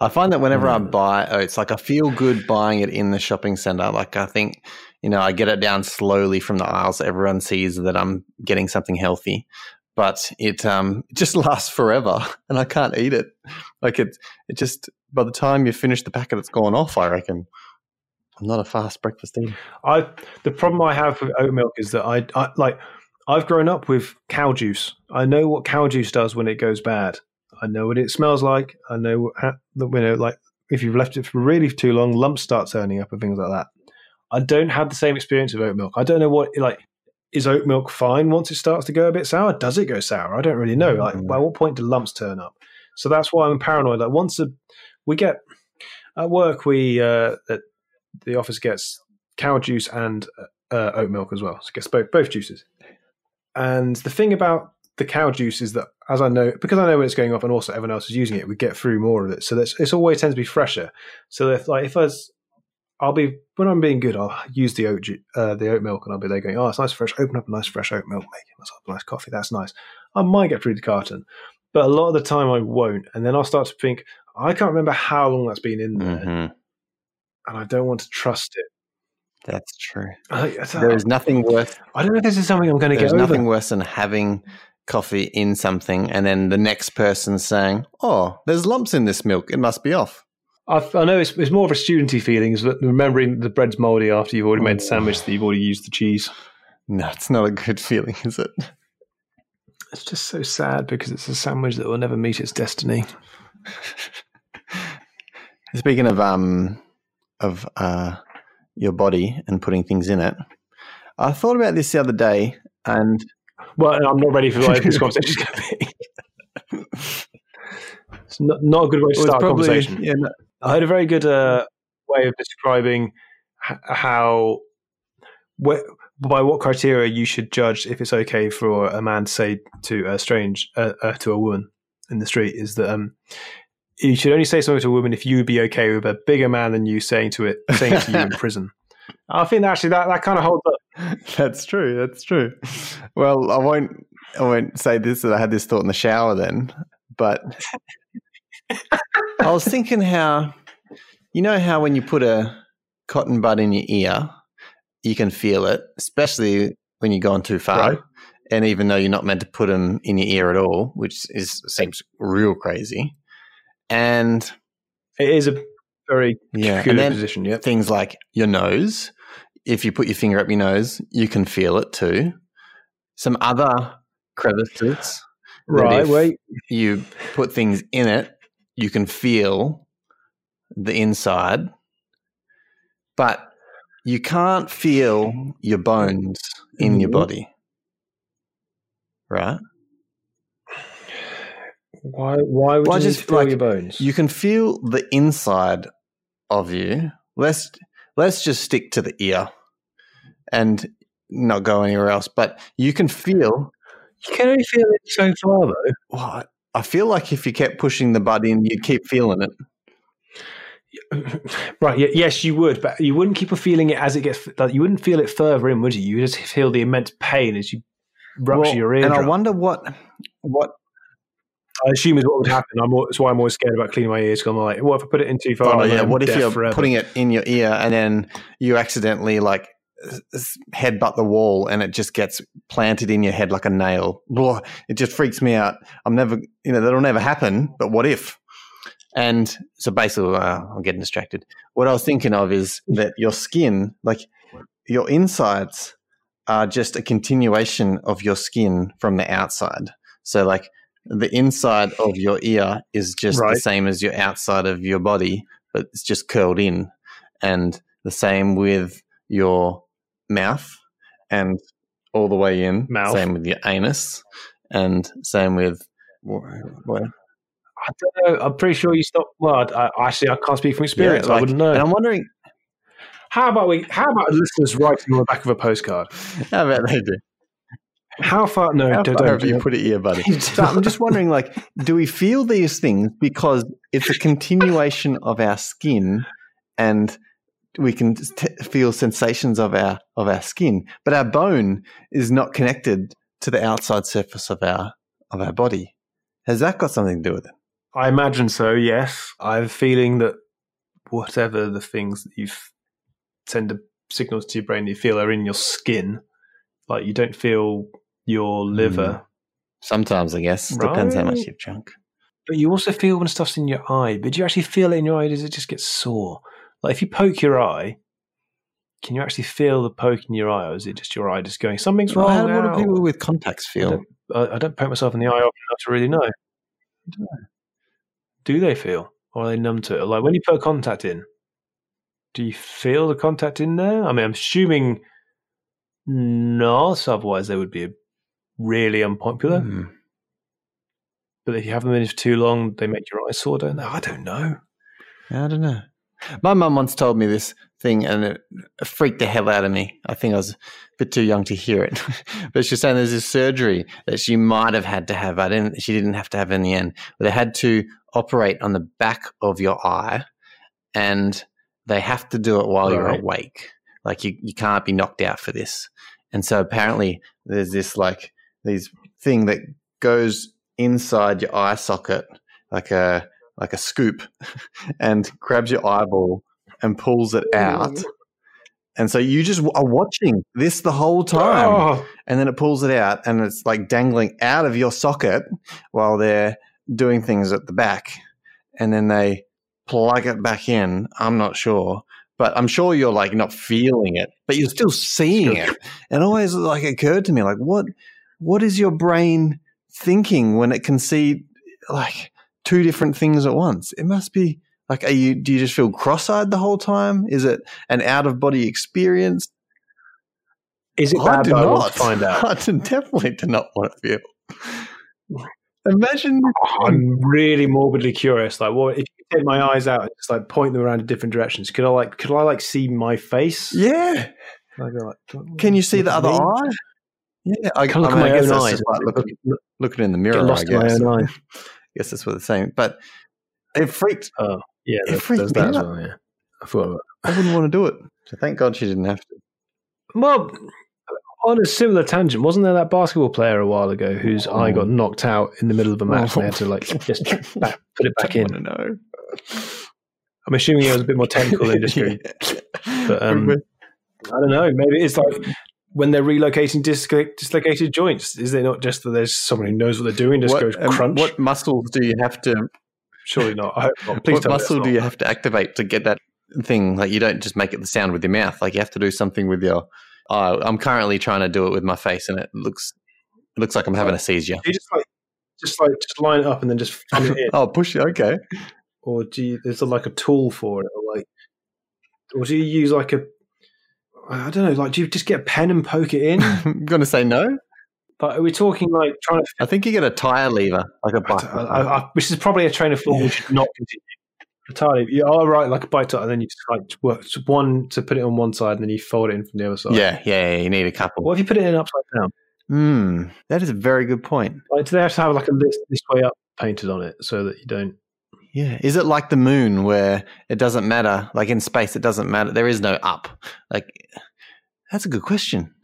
I find that whenever I
Mm.
buy oats, like I feel good buying it in the shopping center. Like I think, you know, I get it down slowly from the aisles. So everyone sees that I'm getting something healthy, but it um it just *laughs* lasts forever, and I can't eat it. Like it, it just by the time you finish the packet, it's gone off. I reckon. I'm not a fast breakfast eater.
I the problem I have with oat milk is that I, I like I've grown up with cow juice. I know what cow juice does when it goes bad. I know what it smells like. I know what, ha- you know like if you've left it for really too long, lumps start turning up and things like that. I don't have the same experience with oat milk. I don't know what like is oat milk fine once it starts to go a bit sour? Does it go sour? I don't really know. Like,
Mm.
by what point do lumps turn up? So that's why I'm paranoid. Like, once a, we get at work, we uh, at the office gets cow juice and uh, oat milk as well. So gets both both juices. And the thing about the cow juice is that, as I know, because I know when it's going off, and also everyone else is using it, we get through more of it. So that's it's always tends to be fresher. So if like if I was, I'll be when I'm being good, I'll use the oat uh, the oat milk, and I'll be there going, oh, it's nice fresh. Open up a nice fresh oat milk, making myself a nice coffee. That's nice. I might get through the carton, but a lot of the time I won't, and then I'll start to think, I can't remember how long that's been in there,
hmm
and I don't want to trust it.
That's true.
I,
There is nothing worse.
I don't know if this is something I'm going to get over.
nothing worse than having coffee in something and then the next person saying, "Oh, there's lumps in this milk. It must be off."
I've, I know it's, it's more of a studenty feeling, is remembering the bread's mouldy after you've already made the sandwich that you've already used the cheese.
No, it's not a good *laughs* feeling, is it?
It's just so sad because it's a sandwich that will never meet its destiny. *laughs*
Speaking of um of uh your body and putting things in it, I thought about this the other day, and
Well, I'm not ready for this *laughs* conversation is going to be. It's not, not a good way to start a conversation.
yeah, no-
I had a very good uh, way of describing how, wh- by what criteria you should judge if it's okay for a man to say to a strange, uh, uh, to a woman in the street is that um, you should only say something to a woman if you would be okay with a bigger man than you saying to it, saying it to you in *laughs* prison. I think actually that, that kind of holds up.
That's true. That's true. Well, I won't. I won't say this that I had this thought in the shower then, but I was thinking how you know how when you put a cotton bud in your ear, you can feel it, especially when you've gone too far.
Right.
And even though you're not meant to put them in your ear at all, which is seems real crazy. And
It is a very
yeah,
good
and then
position. Yeah.
things like your nose. If you put your finger up your nose, you can feel it too. Some other crevices.
Right. Wait.
You put things in it, you can feel the inside, but you can't feel your bones in your
Mhm.
body. Right?
Why? Why would
Well,
you
just
feel
like-
your bones?
You can feel the inside of you. Let's let's just stick to the ear and not go anywhere else. But you can feel
You can only feel it so far, though.
what I feel like if you kept pushing the bud in, you'd keep feeling it. *laughs*
right. Yes, you would, but you wouldn't keep on feeling it as it gets. Like, you wouldn't feel it further in, would you? You just feel the immense pain as you rupture
Well,
your
ear.
and.
I wonder what what
I assume is what would happen. I'm, that's why I'm always scared about cleaning my ears. 'cause I'm like, what if I put it in too far?
Oh, yeah. What if you're
forever?
putting it in your ear and then you accidentally like headbutt the wall and it just gets planted in your head like a nail? Blah. It just freaks me out. I'm never, you know, that'll never happen. But what if? And so basically, uh, I'm getting distracted. What I was thinking of is that your skin, like your insides, are just a continuation of your skin from the outside. So, like the inside of your ear is just the same as your outside of your body, but it's just curled in. And the same with your mouth and all the way in.
Mouth.
Same with your anus and same with. What,
I don't know. I'm pretty sure you stopped. Well, I, I actually I can't speak from experience.
Yeah,
I wouldn't know.
And I'm wondering,
How about we? How about listeners writing on the back of a postcard?
how about they do?
How far? No,
How
don't,
far have you put it here, buddy? *laughs* So I'm just wondering, like, *laughs* do we feel these things because it's a continuation of our skin, and we can t- feel sensations of our of our skin, but our bone is not connected to the outside surface of our of our body. Has that got something to do with it?
I imagine so. Yes, I have a feeling that whatever the things that you send the signals to your brain that you feel are in your skin. Like you don't feel your liver, mm.
Sometimes, I guess, depends how much you've drunk.
but you also feel when stuff's in your eye. But do you actually feel it in your eye? Does it just get sore? Like if you poke your eye, can you actually feel the poke in your eye, or is it just your eye just going something's wrong?
How, what do people with contacts
I
feel?
don't, I, I don't poke myself in the eye often enough to really know. Do they feel, or are they numb to it? Like when you put a contact in, do you feel the contact in there? I mean, I'm assuming not. Otherwise, there would be really unpopular.
Hmm.
But if you have them in for too long, they make your eyes sore. Don't they? I don't know.
I don't know. My mum once told me this thing and it freaked the hell out of me. I think I was a bit too young to hear it. *laughs* but she's saying there's this surgery that she might have had to have. I didn't, she didn't have to have in the end. But they had to operate on the back of your eye and they have to do it while you're
Right.
awake. Like you, you can't be knocked out for this. And so apparently there's this like, these thing that goes inside your eye socket like a, like a scoop *laughs* and grabs your eyeball and pulls it out. And so you just are watching this the whole time.
Oh,
And then it pulls it out and it's like dangling out of your socket while they're doing things at the back. And then they plug it back in. I'm not sure. But I'm sure you're like not feeling it, but you're still seeing it. *laughs* And always like occurred to me, like, what what is your brain thinking when it can see like two different things at once? It must be like are you do you just feel cross-eyed the whole time? Is it an out of body experience?
is it
I
bad? I want
not
to find *laughs* out.
I definitely do not want to feel. Imagine.
I'm really morbidly curious. Like, what if you take my eyes out and just like point them around in different directions? Could I like, could I like see my face?
Yeah.
Can, like,
Can you see the other eye? Yeah. I,
Can look
I mean,
at my
guess
own
that's
eyes?
like looking, looking in the
Get
mirror. I
lost in my
guess.
own eye. *laughs*
I guess that's what they're saying. But it freaked.
Oh, yeah,
It
there-
freaked me out.
well. Yeah, I thought.
I wouldn't want to do it. So thank God she didn't have to.
Well, on a similar tangent, wasn't there that basketball player a while ago whose eye got knocked out in the middle of a match? and they had to like *laughs* just back, put it back in.
I know.
I'm assuming it was a bit more technical than *laughs* just go. But um, I don't know. Maybe it's like when they're relocating dislo- dislocated joints? Is it not just that there's someone who knows what they're doing, just
what,
goes
um,
crunch?
what muscles do you have to?
Surely not. I hope not. Please
what muscle do you have to activate to get that thing? Like you don't just make it the sound with your mouth. Like you have to do something with your. Oh, I'm currently trying to do it with my face, and it looks it looks like I'm having a seizure.
You just like just like just line it up and then just *laughs*
Oh, push it. Okay.
or do you? Is there like a tool for it, or like, or do you use like a? I don't know. Like, do you just get a pen and poke it in?
I'm going to say no.
But are we talking like trying to?
I think you get a tire lever, like a bike.
Which is probably a train of thought we should not continue. Entirely, you are right, like a bike to, and then you just like work one to put it on one side, and then you fold it in from the other side.
yeah, yeah, yeah, you need a couple.
What if you put it in upside down?
Hmm, that is a very good point.
Like, do they have to have like a list this way up painted on it so that you don't?
Yeah, is it like the moon where it doesn't matter? Like in space, it doesn't matter. There is no up. Like that's a good question.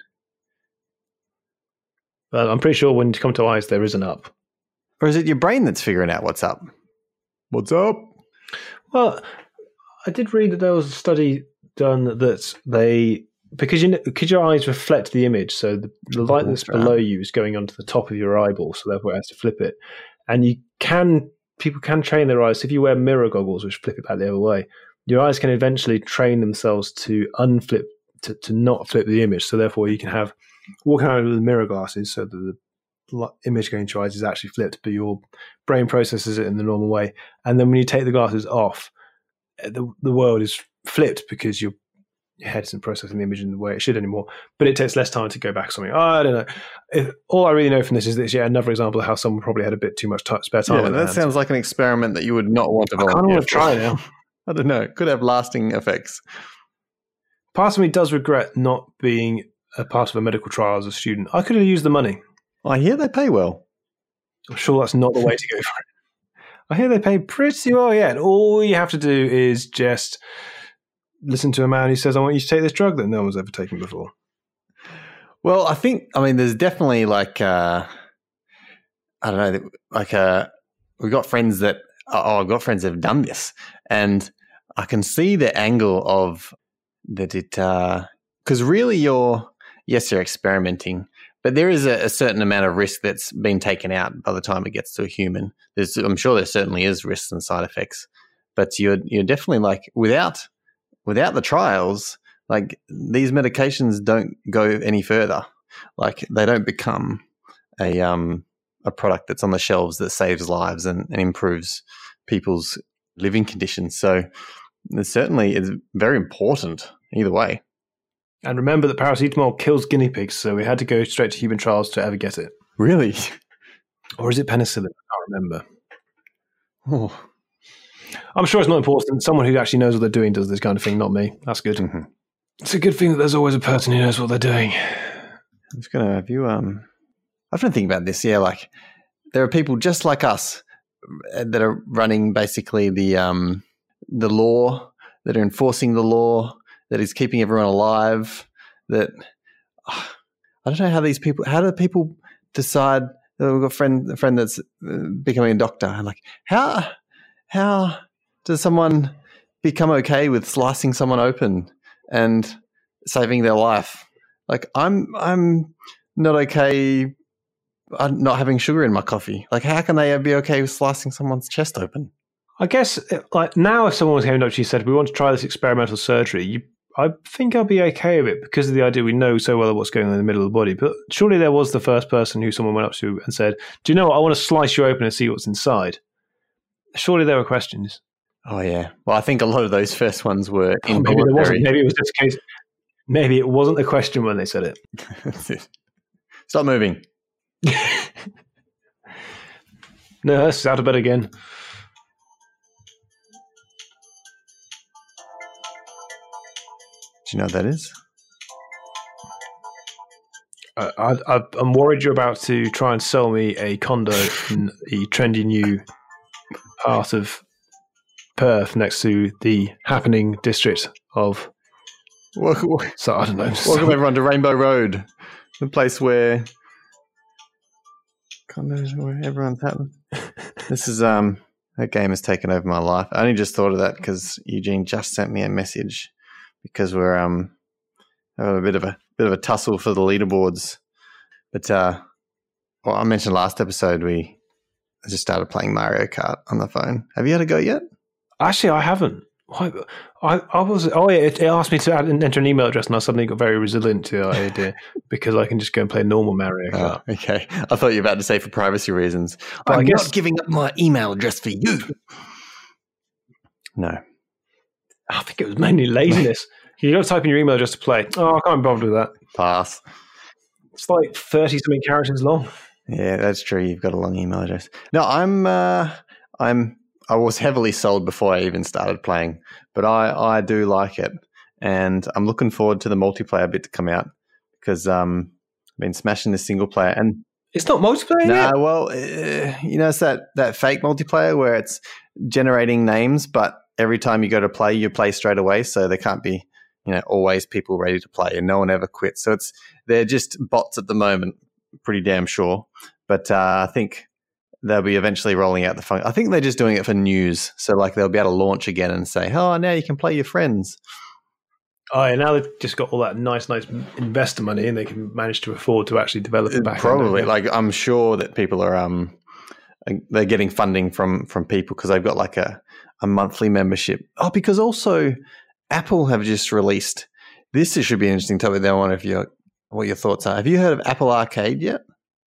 But I'm pretty sure when you come to eyes, there is an up.
Or is it your brain that's figuring out what's up? What's up?
Well, I did read that there was a study done that they because you know, because your eyes reflect the image, so the, the light that's
That's
below you is going onto the top of your eyeball, so therefore it has to flip it. And you can people can train their eyes. So If you wear mirror goggles, which flip it back the other way, your eyes can eventually train themselves to unflip to, to not flip the image. So therefore, you can have walking around with mirror glasses, so that the image going to your eyes is actually flipped, but your brain processes it in the normal way. And then when you take the glasses off, uh, the the world is flipped because your your head isn't processing the image in the way it should anymore. But it takes less time to go back or something. I don't know. If, all I really know from this is this. it's yet another example of how someone probably had a bit too much ti spare time.
Yeah, that
hands.
sounds like an experiment that you would not want to
I kind of want to try now. *laughs*
I don't know. It could have lasting effects.
Part of me does regret not being a part of a medical trial as a student. I could have used the money.
I hear they pay well.
I'm sure that's not the way to go for it. *laughs* I hear they pay pretty well yet. All you have to do is just listen to a man who says, I want you to take this drug that no one's ever taken before.
Well, I think I mean there's definitely like uh, I don't know, like uh, we've got friends that oh, I've got friends that have done this, and I can see the angle of that it because really you're yes you're experimenting, but there is a, a certain amount of risk that's been taken out by the time it gets to a human. There's, I'm sure there certainly is risks and side effects, but you're you're definitely like without without the trials, like these medications don't go any further. Like they don't become a um a product that's on the shelves that saves lives and, and improves people's living conditions. So certainly it's very important either way.
And remember that paracetamol kills guinea pigs, so we had to go straight to human trials to ever get it.
Really?
Or is it penicillin? I can't remember.
Oh.
I'm sure it's not important. Someone who actually knows what they're doing does this kind of thing, not me. That's good.
Mhm.
It's a good thing that there's always a person who knows what they're doing.
I'm just gonna have you um I've been thinking about this, yeah, like there are people just like us uh, that are running basically the um the law, that are enforcing the law, that is keeping everyone alive, that I don't know how these people how do people decide we've got a friend a friend that's uh, becoming a doctor. I'm like, how how does someone become okay with slicing someone open and saving their life? Like I'm I'm not okay uh, not having sugar in my coffee. Like how can they be okay with slicing someone's chest open?
I guess, uh, like now, if someone was came up to you and said, "We want to try this experimental surgery," you, I think I'll be okay with it because of the idea we know so well what's going on in the middle of the body. But surely there was the first person who someone went up to and said, "Do you know what? I want to slice you open and see what's inside." Surely there were questions.
Oh yeah. Well, I think a lot of those first ones were
Oh, maybe there wasn't. Maybe it was just case. Maybe it wasn't a question when they said it. *laughs*
Stop moving. *laughs*
no, Nurse, out of bed again.
Do you know what that is?
I, I, I- I'm worried you're about to try and sell me a condo in the trendy new part of Perth next to the happening district of.
Welcome,
So I don't know.
welcome everyone to Rainbow Road, the place where condos where everyone's happening. *laughs* This is um that game has taken over my life. I only just thought of that because Eugene just sent me a message because we're um having a bit of a bit of a tussle for the leaderboards. But uh, well, I mentioned last episode we just started playing Mario Kart on the phone. Have you had a go yet?
Actually, I haven't. I, I, I was. Oh, yeah. It, it asked me to add, enter an email address, and I suddenly got very resilient to the idea *laughs* because I can just go and play normal Mario ah, Kart.
Oh, okay. I thought you were about to say for privacy reasons.
But I
I'm
guess-
not giving up my email address for you. No.
I think it was mainly laziness. *laughs* you got to type in your email address to play. Oh, I can't be bothered with that.
Pass.
It's like thirty something characters long.
Yeah, that's true. You've got a long email address. No, I'm uh, I'm I was heavily sold before I even started playing, but I I do like it, and I'm looking forward to the multiplayer bit to come out because um I've been smashing the single player and
It's not multiplayer.
no,
yet?
well, uh, you know, it's that that fake multiplayer where it's generating names, but every time you go to play, you play straight away, so there can't be you know always people ready to play, and no one ever quits. So it's they're just bots at the moment, pretty damn sure. But uh, I think they'll be eventually rolling out the fun. I think they're just doing it for news, so like they'll be able to launch again and say, "Oh, now you can play your friends."
Oh, yeah, now they've just got all that nice, nice investor money, and they can manage to afford to actually develop it back. end,
Uh, Probably,
don't
like I'm sure that people are um they're getting funding from from people because they've got like a a monthly membership. Oh, because also Apple have just released this. It Should be an interesting topic. I wonder if you what your thoughts are. Have you heard of Apple Arcade yet?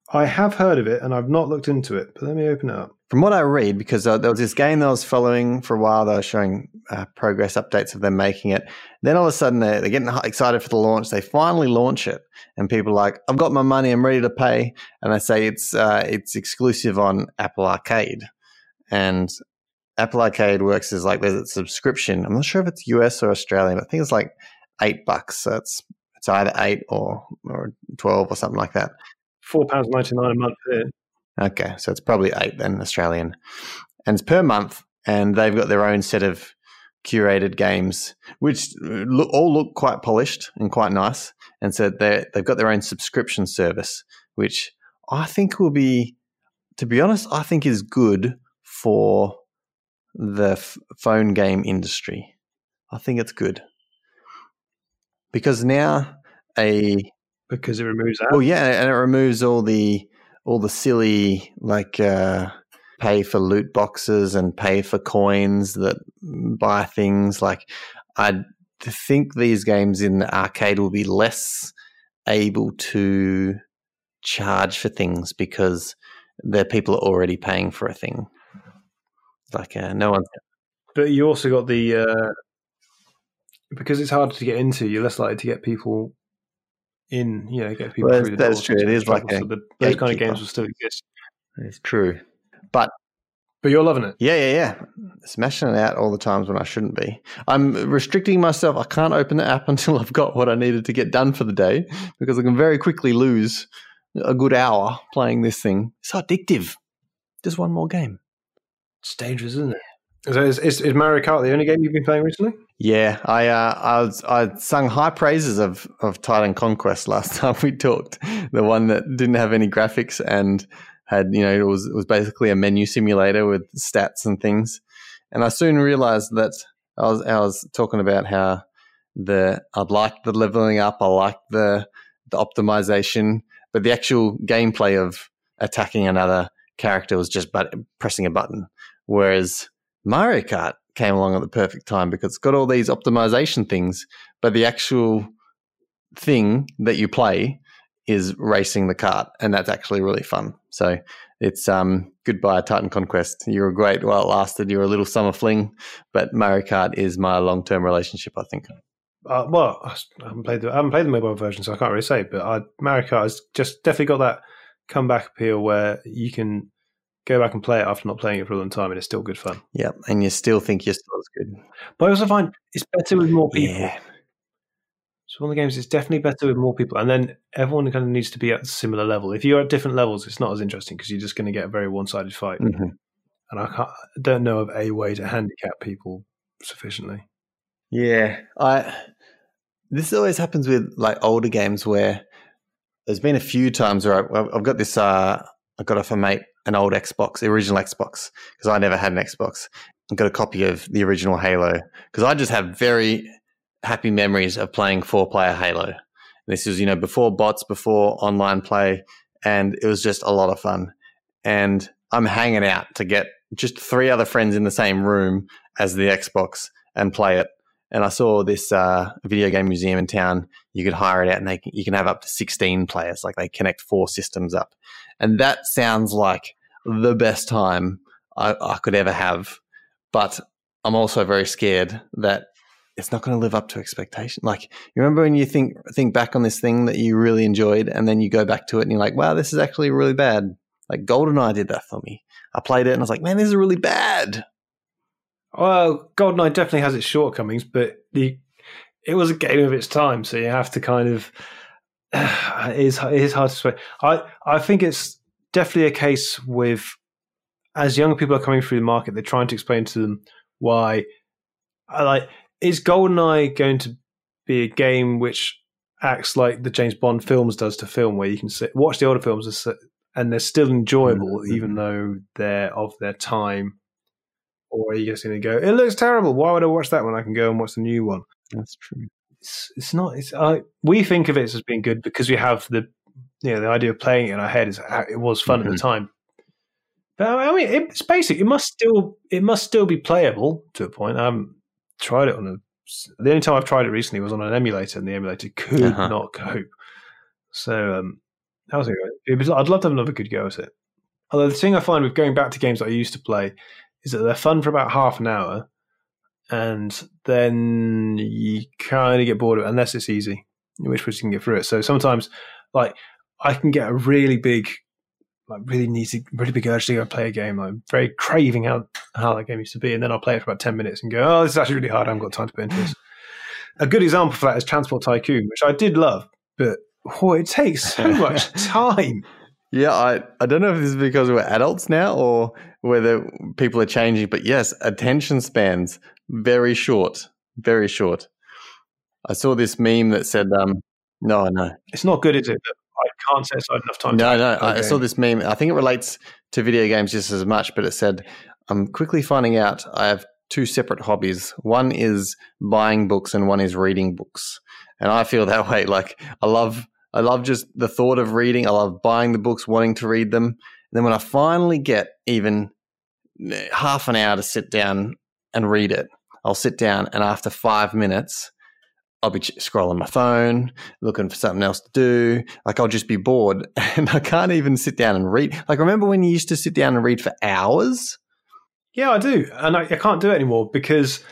I have heard of it, and I've not looked into it. But let me open it up.
From what I read, because uh, there was this game that I was following for a while, they were showing uh, progress updates of them making it. Then all of a sudden, they're, they're getting excited for the launch. They finally launch it, and people are like, "I've got my money, I'm ready to pay." And they say it's uh, it's exclusive on Apple Arcade, and Apple Arcade works as like there's a subscription. I'm not sure if it's US or Australian, but I think it's like eight bucks. So it's it's either eight or or twelve or something like that.
Four pounds ninety nine a month here.
Okay, so it's probably eight then Australian, and it's per month, and they've got their own set of curated games, which uh, look, all look quite polished and quite nice. And so they they've got their own subscription service, which I think will be, to be honest, I think is good for the f- phone game industry. I think it's good because now a
because it removes that.
well, yeah, and it removes all the all the silly like uh, pay for loot boxes and pay for coins that buy things. Like I think these games in the arcade will be less able to charge for things because the people are already paying for a thing. Like uh, no one's
But you also got the uh, because it's harder to get into. You're less likely to get people in. You know, get people
Well,
through
that's true. It is like a
so the, those kind of games will still exist.
it's true.
But but you're loving it.
Yeah, yeah, yeah. Smashing it out all the times when I shouldn't be. I'm restricting myself. I can't open the app *laughs* until I've got what I needed to get done for the day because I can very quickly lose a good hour playing this thing. So addictive. Just one more game.
It's dangerous, isn't it? Is, is, is Mario Kart the only game you've been playing recently?
Yeah, I uh, I was I sung high praises of of Titan Conquest last *laughs* time we talked. The one that didn't have any graphics and had you know it was it was basically a menu simulator with stats and things. And I soon realized that I was I was talking about how the I'd like the leveling up, I like the the optimization, but the actual gameplay of attacking another character was just but pressing a button. Whereas Mario Kart came along at the perfect time because it's got all these optimization things, but the actual thing that you play is racing the cart, and that's actually really fun. So it's um goodbye Titan Conquest. You were great while it lasted. You were a little summer fling, but Mario Kart is my long term relationship. I think.
Uh, well, I haven't played the I haven't played the mobile version, so I can't really say. But I, Mario Kart has just definitely got that comeback appeal where you can go back and play it after not playing it for a long time, and it's still good fun.
Yeah, and you still think you're still as good.
But I also find it's better with more people.
Yeah,
So one of the games is definitely better with more people, and then everyone kind of needs to be at a similar level. If you're at different levels, it's not as interesting because you're just going to get a very one-sided fight.
Mhm.
And I, can't, I don't know of a way to handicap people sufficiently.
Yeah, I. This always happens with like older games where there's been a few times where I, I've got this. Uh, I got off a mate an old Xbox, the original Xbox, because I never had an Xbox. I got a copy of the original Halo because I just have very happy memories of playing four player Halo, This was, you know, before bots, before online play, and it was just a lot of fun. And I'm hanging out to get just three other friends in the same room as the Xbox and play it. And I saw this uh, video game museum in town. You could hire it out, and they you can have up to 16 players. Like they connect four systems up, and that sounds like the best time I, I could ever have. But I'm also very scared that it's not going to live up to expectation. Like you remember when you think think back on this thing that you really enjoyed, and then you go back to it and you're like, "Wow, this is actually really bad." Like GoldenEye did that for me. I played it and I was like, "Man, this is really bad."
Well, GoldenEye definitely has its shortcomings, but the it was a game of its time, so you have to kind of *sighs* it is it is hard to say. I I think it's definitely a case with as young people are coming through the market, they're trying to explain to them why. Like is GoldenEye going to be a game which acts like the James Bond films does to film, where you can sit, watch the older films and they're still enjoyable, mm-hmm. even though they're of their time? Or are you just going to go, it looks terrible. Why would I watch that when I can go and watch the new one?
That's true.
It's, it's not. It's uh, we think of it as being good because we have the you know the idea of playing it in our head is it was fun mm-hmm. at the mm-hmm. time. But I mean, it's basic. It must still it must still be playable to a point. I haven't tried it on a. The only time I've tried it recently was on an emulator, and the emulator could uh-huh. not cope. So um, that was it. Was, I'd love to have another good go at it. Although the thing I find with going back to games that I used to play is that they're fun for about half an hour, and then you kind of get bored of it unless it's easy, in which case you can get through it. So sometimes, like I can get a really big like really need to really big urge to go play a game. I'm very craving how how that game used to be, and then I'll play it for about ten minutes and go, "Oh, this is actually really hard. I haven't got time to put into this." *laughs* a good example for that is Transport Tycoon, which I did love, but oh, it takes so *laughs* much time.
Yeah, I, I don't know if this is because we're adults now or whether people are changing, but yes, attention spans very short, very short. I saw this meme that said, um, "No, no,
it's not good, is it? I can't set aside enough time.
No, no. I saw this meme. I think it relates to video games just as much, but it said, "I'm quickly finding out I have two separate hobbies. One is buying books, and one is reading books." And I feel that *laughs* way. Like I love, I love just the thought of reading. I love buying the books, wanting to read them. And then when I finally get even eh, half an hour to sit down and read it, I'll sit down, and after five minutes, I'll be scrolling my phone, looking for something else to do. Like I'll just be bored *laughs* and I can't even sit down and read. Like remember when you used to sit down and read for hours?
Yeah, I do. And I, I can't do it anymore because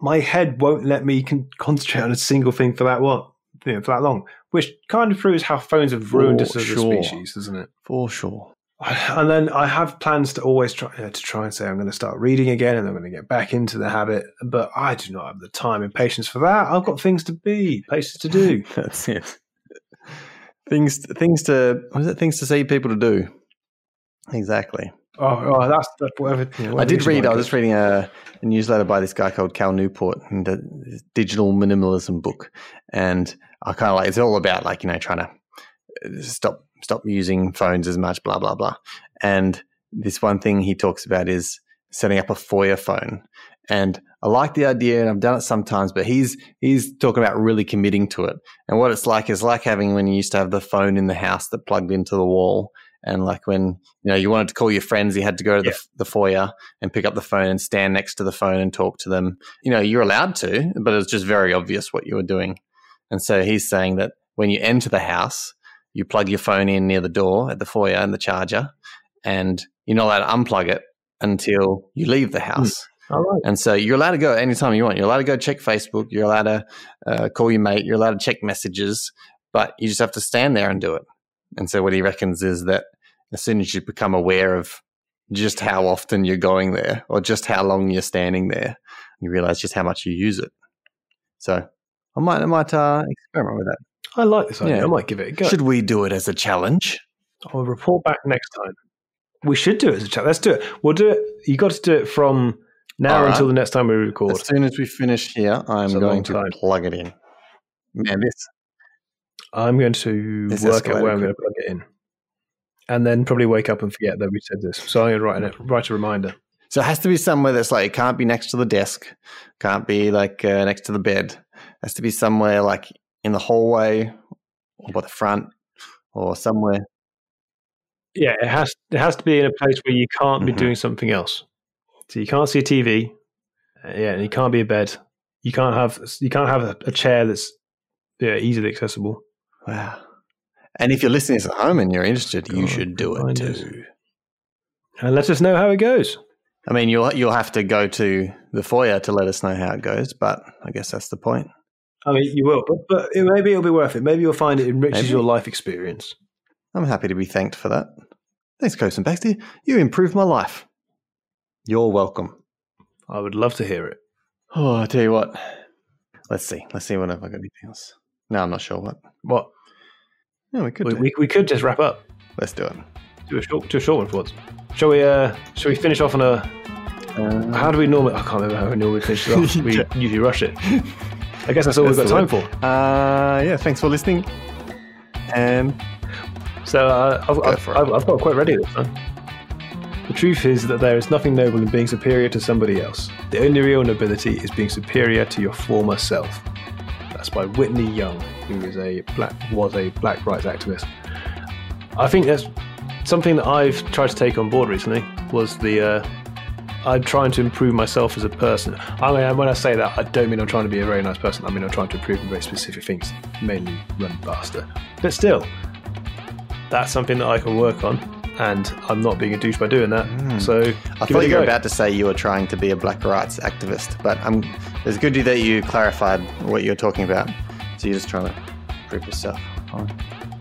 my head won't let me con- concentrate on a single thing for that what you know, for that long, which kind of proves how phones have ruined for us as sure. a species, doesn't it?
For sure.
And then I have plans to always try to try and say I'm going to start reading again and I'm going to get back into the habit. But I do not have the time and patience for that. I've got things to be, places to do. *laughs*
That's it. Things, things to what is it? Things to see people to do. Exactly.
Oh, oh that's, that's whatever, you know, whatever.
I did read. I was just reading a, a, newsletter by this guy called Cal Newport, and the digital minimalism book, and I kind of like it's all about like you know trying to stop stop using phones as much, blah, blah, blah. And this one thing he talks about is setting up a foyer phone. And I like the idea and I've done it sometimes, but he's he's talking about really committing to it. And what it's like is like having when you used to have the phone in the house that plugged into the wall. And like when you know you wanted to call your friends, you had to go to the, yeah. the foyer and pick up the phone and stand next to the phone and talk to them. You know, you're allowed to, but it's just very obvious what you were doing. And so he's saying that when you enter the house, you plug your phone in near the door at the foyer and the charger, and you're not allowed to unplug it until you leave the hmm. house.
Mm.
And so you're allowed to go anytime you want. You're allowed to go check Facebook. You're allowed to uh, call your mate. You're allowed to check messages, but you just have to stand there and do it. And so what he reckons is that as soon as you become aware of just how often you're going there or just how long you're standing there, you realize just how much you use it. So I might, I might uh, experiment with that.
I like this idea. Yeah. I might give it a go.
Should we do it as a challenge?
I'll report back next time. We should do it as a challenge. Let's do it. We'll do it. You got to do it from now right. until the next time we record.
As soon as we finish here, I'm going to time. plug it in. Man, this.
I'm going to work out where I'm going to plug it in, and then probably wake up and forget that we said this. So I'm going to write, write a reminder.
So it has to be somewhere that's like it can't be next to the desk, can't be like uh, next to the bed. It has to be somewhere like in the hallway or by the front or somewhere.
Yeah, it has it has to be in a place where you can't be
Mhm.
doing something else. So you can't see a TV. uh, yeah, and you can't be in bed. You can't have you can't have a, a chair that's yeah easily accessible.
Wow. And if you're listening to this at home and you're interested, you should do it
us.
too.
And let us know how it goes.
I mean, you'll you'll have to go to the foyer to let us know how it goes, but I guess that's the point.
I mean, you will, but but it, maybe it'll be worth it. Maybe you'll find it enriches
Maybe.
your life experience.
I'm happy to be thanked for that. Thanks, Coates and Baxter. You improved my life. You're welcome.
I would love to hear it.
Oh, I tell you what. Let's see. Let's see what if I got anything else. No, I'm not sure what.
What
No, we could.
we,
do.
we, we could just wrap up.
Let's do it.
Do a short, do a short one for once. Shall we? Uh, shall we finish off on a?
Uh,
How do we normally? I can't remember how we normally finish it off. *laughs* We usually rush it. *laughs* I guess that's all
That's
we've got time for.
uh, yeah, thanks for listening. And
So uh, I've,
Go
I've. I've, I've got quite ready this time. The truth is that there is nothing noble in being superior to somebody else. The only real nobility is being superior to your former self. That's by Whitney Young, who is a black was a black rights activist. I think that's something that I've tried to take on board recently. Was the uh, I'm trying to improve myself as a person. I mean, when I say that, I don't mean I'm trying to be a very nice person. I mean I'm trying to improve in very specific things, mainly run faster. But still, that's something that I can work on, and I'm not being a douche by doing that. Hmm. So
I thought you were about to say you were trying to be a black rights activist, but I'm, it's good that you clarified what you're talking about. So you're just trying to prove yourself.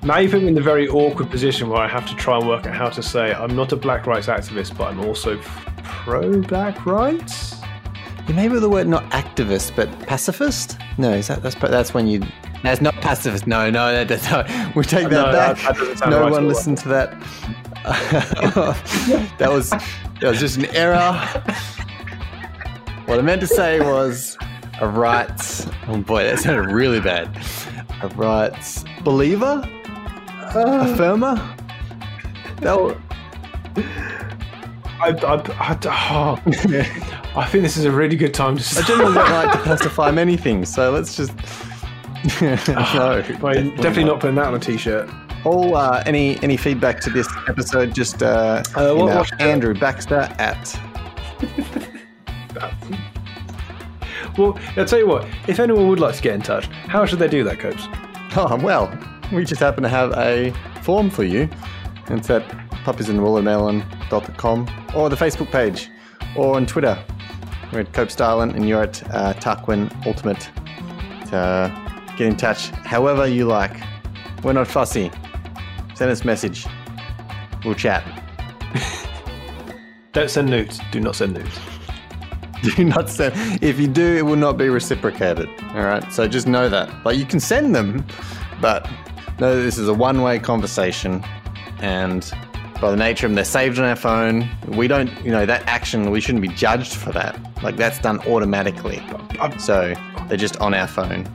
Now you put me in the very awkward position where I have to try and work out how to say I'm not a black rights activist, but I'm also pro black rights.
You maybe with the word not activist, but pacifist? No, is that that's that's when you. That's not pacifist. No, no, that's not. We take that
No,
back.
that
no
right
one listened to that. *laughs* that was that was just an error. What I meant to say was a rights. Oh boy, that sounded really bad. A rights believer, uh. affirmer. That was,
I, I, I, oh, *laughs* I think this is a really good time to
I generally don't like to pacify many things, so let's just. *laughs* *laughs* no,
Well, definitely not putting that on a t-shirt.
All uh, any any feedback to this episode, just uh,
Uh, what-
email
what's the-
Andrew Baxter at.
Well, I'll tell you what. If anyone would like to get in touch, how should they do that, Copes?
Oh well, we just happen to have a form for you. It's at puppiesandwatermelon.com or the Facebook page or on Twitter. We're at Cope Stylen and you're at uh, Tarquin Ultimate. To get in touch however you like. We're not fussy. Send us a message. We'll chat. *laughs*
Don't send nudes. Do not send nudes. *laughs*
Do not send. If you do, it will not be reciprocated. All right. So just know that. Like you can send them, but know that this is a one-way conversation, and by the nature of them, they're saved on our phone. We don't, you know, that action. We shouldn't be judged for that. Like that's done automatically. So they're just on our phone,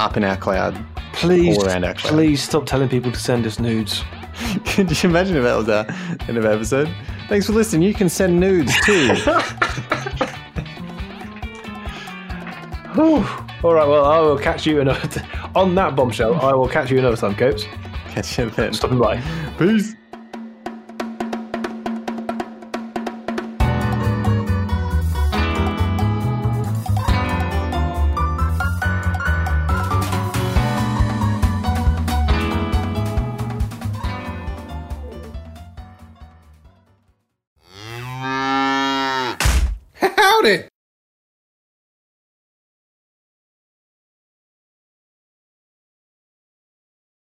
up in our cloud.
Please,
All around our cloud.
please stop telling people to send us nudes. *laughs*
Could you imagine if that was the end of the episode? Thanks for listening. You can send nudes too. *laughs*
Whew. All right. Well, I will catch you another. T- *laughs* on that bombshell, I will catch you another time, Copes.
Catch you then.
Stopping by.
Peace.